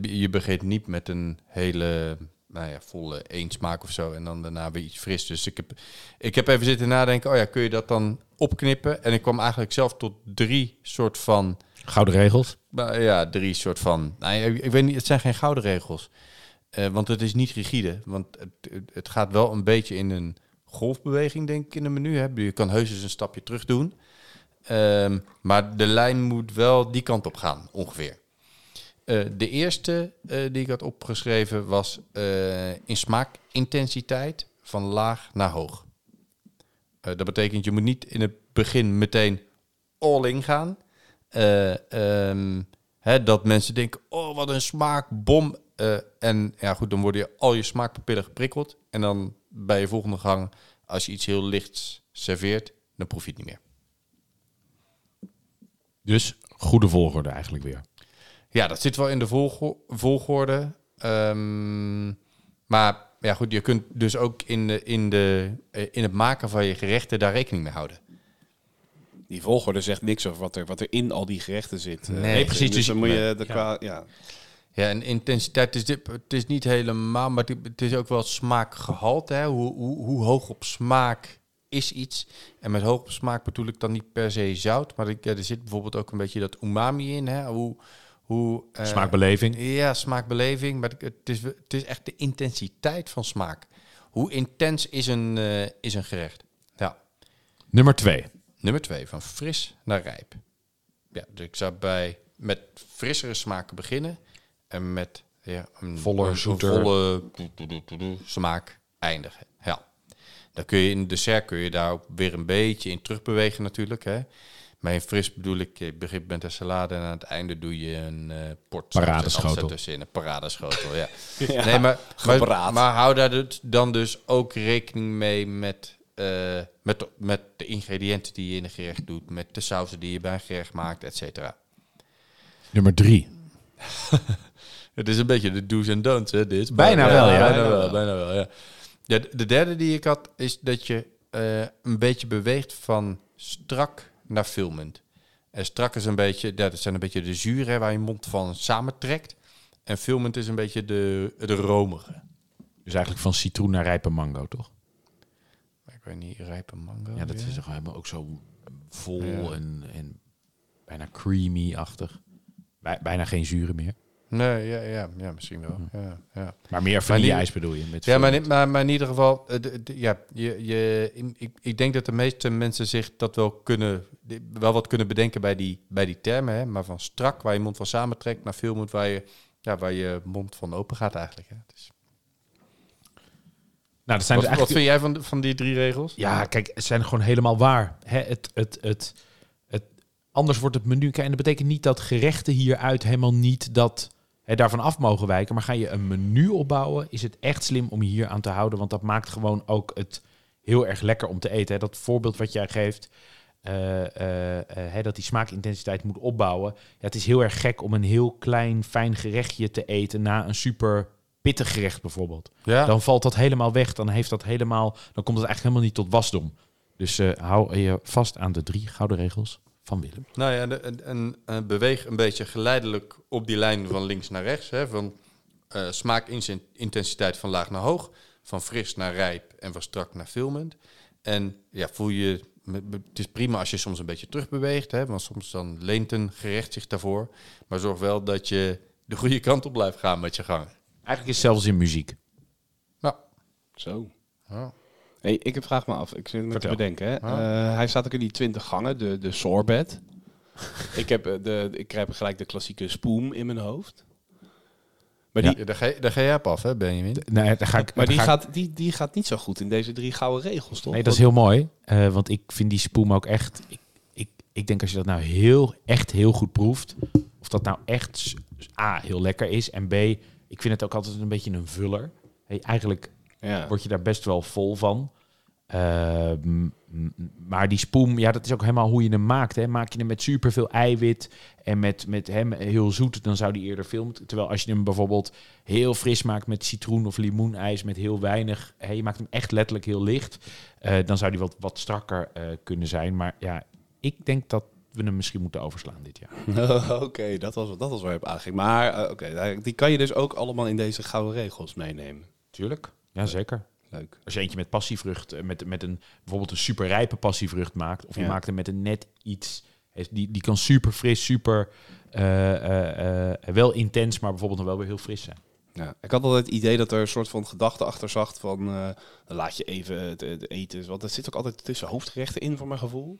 je begint niet met een hele nou ja, volle één smaak of zo en dan daarna weer iets fris. Dus ik heb, ik heb even zitten nadenken, oh ja, kun je dat dan opknippen? En ik kwam eigenlijk zelf tot drie soort van... Gouden regels. Ja, drie soort van. Nou, ik, ik weet niet, het zijn geen gouden regels. Eh, want het is niet rigide. Want het, het, het gaat wel een beetje in een golfbeweging, denk ik, in een menu. Hè. Je kan heus eens een stapje terug doen. Ehm, maar de lijn moet wel die kant op gaan, ongeveer. Eh, de eerste eh, die ik had opgeschreven was eh, in smaakintensiteit van laag naar hoog. Dat betekent, je moet niet in het begin meteen all in gaan. Eh, ehm, hè, dat mensen denken, oh wat een smaakbom. En ja goed, dan worden je al je smaakpapillen geprikkeld. En dan bij je volgende gang, als je iets heel lichts serveert, dan proef je het niet meer. Dus goede volgorde eigenlijk weer. Ja, dat zit wel in de volgo- volgorde. Ehm, maar ja goed, je kunt dus ook in, de, in, de, eh, in het maken van je gerechten daar rekening mee houden. Die volgorde zegt niks over wat er, wat er in al die gerechten zit. Nee, Eh, precies, Dus dus- dan moet je nee, de ja. qua... Ja. Ja, en intensiteit is dit, het is niet helemaal, maar het, is ook wel smaakgehalte. Hè? Hoe, hoe, hoe hoog op smaak is iets? En met hoog op smaak bedoel ik dan niet per se zout, maar ik, er zit bijvoorbeeld ook een beetje dat umami in. Hè? Hoe, hoe, eh, Smaakbeleving. Ja, smaakbeleving, maar het is, het is echt de intensiteit van smaak. Hoe intens is een, eh, is een gerecht? Ja. Nummer twee. Nummer twee, van fris naar rijp. Ja, dus ik zou bij met frissere smaken beginnen en met ja, een Voller, een zoeter. volle smaak eindigen. Ja. Dan kun je in het dessert kun je daar ook weer een beetje in terugbewegen natuurlijk. Hè. Maar in fris bedoel ik, je begint met een salade en aan het einde doe je een eh port. Paradeschotel. tussenin, een paradeschotel, ja. Ja, nee, maar, maar, maar hou daar dus- dan dus ook rekening mee met, eh, met, de, met de ingrediënten die je in een gerecht doet, met de sauzen die je bij een gerecht maakt, et cetera. Nummer drie. Het is een beetje de do's en don'ts, hè, dit. Bijna Maar- wel, ja. Bijna Bijna wel, wel. bijna wel, ja. ja. de- De derde die ik had, is dat je eh, een beetje beweegt van strak naar filmend. En strak is een beetje, dat zijn een beetje de zure waar je mond van samentrekt. En filmend is een beetje de, de romige. Dus eigenlijk van citroen naar rijpe mango, toch? Ik weet niet, rijpe mango. Ja, dat weer? is toch helemaal ook zo vol Ja. en, en bijna creamy-achtig. Bij- bijna geen zuren meer. Nee, ja, ja, ja misschien wel. Ja, ja. Maar meer vanille-ijs bedoel je? Met Ja, maar, in- maar, maar in ieder geval, eh, de- de- ja, je, je, ik, ik denk dat de meeste mensen zich dat wel kunnen, die- wel wat kunnen bedenken bij die, bij die termen. Hè? Maar van strak, waar je mond van samentrekt, naar veel moet waar je, ja, waar je mond van open gaat eigenlijk. Hè? Dus, nou, dat zijn wat, dus wat vind jij van, van die drie regels? Ja, kijk, het zijn gewoon helemaal waar. Hè, het, het, het, anders wordt het menu... En dat betekent niet dat gerechten hieruit helemaal niet dat, hè, daarvan af mogen wijken. Maar ga je een menu opbouwen, is het echt slim om je hier aan te houden. Want dat maakt gewoon ook het heel erg lekker om te eten. Hè. Dat voorbeeld wat jij geeft, eh, eh, eh, hè, dat die smaakintensiteit moet opbouwen. Ja, het is heel erg gek om een heel klein, fijn gerechtje te eten na een super pittig gerecht bijvoorbeeld Ja, dan valt dat helemaal weg. Dan heeft dat helemaal, dan komt het eigenlijk helemaal niet tot wasdom. Dus eh, hou je vast aan de drie gouden regels van Willem. nou ja, de- en, en, eh, beweeg een beetje geleidelijk op die lijn van links naar rechts. Hè? Van eh smaakintensiteit van laag naar hoog, van fris naar rijp en van strak naar filmend. En ja, voel je, het is prima als je soms een beetje terugbeweegt, hè? want soms dan leent een gerecht zich daarvoor. Maar zorg wel dat je de goede kant op blijft gaan met je gang. Eigenlijk is het zelfs in muziek. Nou, Zo. ja. Hey, ik heb vraag me af. Ik zit me te bedenken. Hè. Ah. Eh, hij staat ook in die 20 gangen, de, de sorbet. ik, heb, eh, de, ik krijg gelijk de klassieke spoem in mijn hoofd. Maar die, Ja, daar, ga je, daar ga jij op af, hè, Benjamin? Nee, daar ga ik, maar die, ga ik- gaat, die, die gaat niet zo goed in deze drie gouden regels, toch? nee, dat is heel mooi. eh, want ik vind die spoem ook echt... Ik, ik, ik denk als je dat nou heel, echt heel goed proeft... of dat nou echt A, heel lekker is... en B, ik vind het ook altijd een beetje een vuller. Hey, eigenlijk ja. word je daar best wel vol van. Ehm, maar die spoem, ja, dat is ook helemaal hoe je hem maakt. Hè. Maak je hem met superveel eiwit en met, met hem heel zoet, dan zou die eerder veel moeten. Terwijl als je hem bijvoorbeeld heel fris maakt met citroen of limoenijs met heel weinig, hè, je maakt hem echt letterlijk heel licht, eh, dan zou die wat, wat strakker eh, kunnen zijn. Maar ja, ik denk dat we hem misschien moeten overslaan dit jaar. oké, dat, was, dat was waar je op aanging. Maar eh, oké, die kan je dus ook allemaal in deze gouden regels meenemen. Tuurlijk. Ja, zeker. Leuk. Als je eentje met passievrucht, eh, met, met een, bijvoorbeeld een superrijpe passievrucht maakt, of je Ja. maakt hem met een net iets, die, die kan super fris, super eh, eh, wel intens, maar bijvoorbeeld nog wel weer heel fris zijn. Ja, ik had altijd het idee dat er een soort van gedachte achter zat van laat je even het, het eten. Want er zit ook altijd tussen hoofdgerechten in, voor mijn gevoel.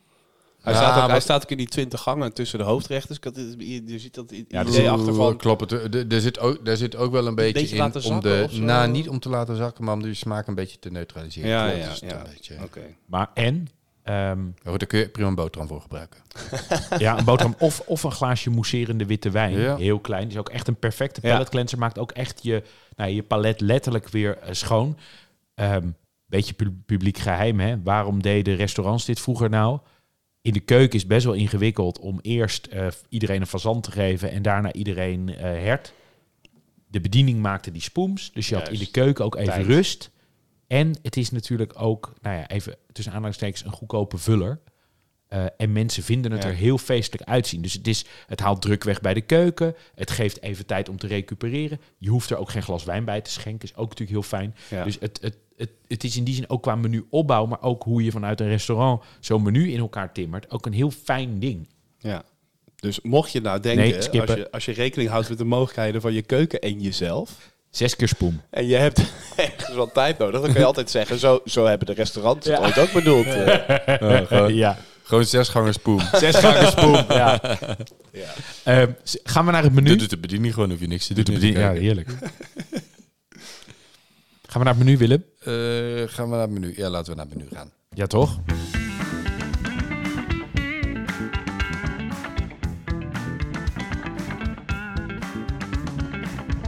Hij, Ja, staat, ook, maar- hij staat ook in die twintig gangen tussen de hoofdrechten. Dus ik had, je, je ziet dat i- Ja, er idee zit- achter van. Klopt, het. Er- er zit ook, er zit ook wel een beetje, beetje in laten om zakken de, nou, niet om te laten zakken, maar om de smaak een beetje te neutraliseren. Ja, ja, het ja. Een beetje. Oké. Maar en, ehm, goed, daar kun je prima een boterham voor gebruiken. ja, een boterham of, of een glaasje mousserende witte wijn, Ja. heel klein. Die is ook echt een perfecte Ja. palate cleanser, maakt ook echt je, nou, je palet letterlijk weer eh, schoon. Ehm beetje pu- publiek geheim, hè? Waarom deden restaurants dit vroeger nou? In de keuken is best wel ingewikkeld om eerst eh, iedereen een fazant te geven en daarna iedereen eh, hert. De bediening maakte die spoems, dus je had in de keuken ook even Tijd. rust. En het is natuurlijk ook, nou ja, even tussen aanhalingstekens, een goedkope vuller. Eh, en mensen vinden het Ja. er heel feestelijk uitzien. Dus het, is, het haalt druk weg bij de keuken. Het geeft even tijd om te recupereren. Je hoeft er ook geen glas wijn bij te schenken. Is ook natuurlijk heel fijn. Ja. Dus het, het, het, het is in die zin ook qua menuopbouw, maar ook hoe je vanuit een restaurant zo'n menu in elkaar timmert, ook een heel fijn ding. Ja. Dus mocht je nou denken, Nee, als, je, als je rekening houdt met de mogelijkheden van je keuken en jezelf, Zes keer spoem. en je hebt ergens wat tijd nodig, dan kun je altijd zeggen, zo, zo hebben de restaurants het Ja. ooit ook bedoeld. eh. Ja, gewoon zes gangen spoem. zes gangen spoem. Ja. Ja. Ehm, gaan we naar het menu? Doet het de bediening gewoon, hoef je niks te doen. Doet de in de bediening- Ja, heerlijk. gaan we naar het menu, Willem? Eh, gaan we naar het menu? Ja, laten we naar het menu gaan. Ja, toch?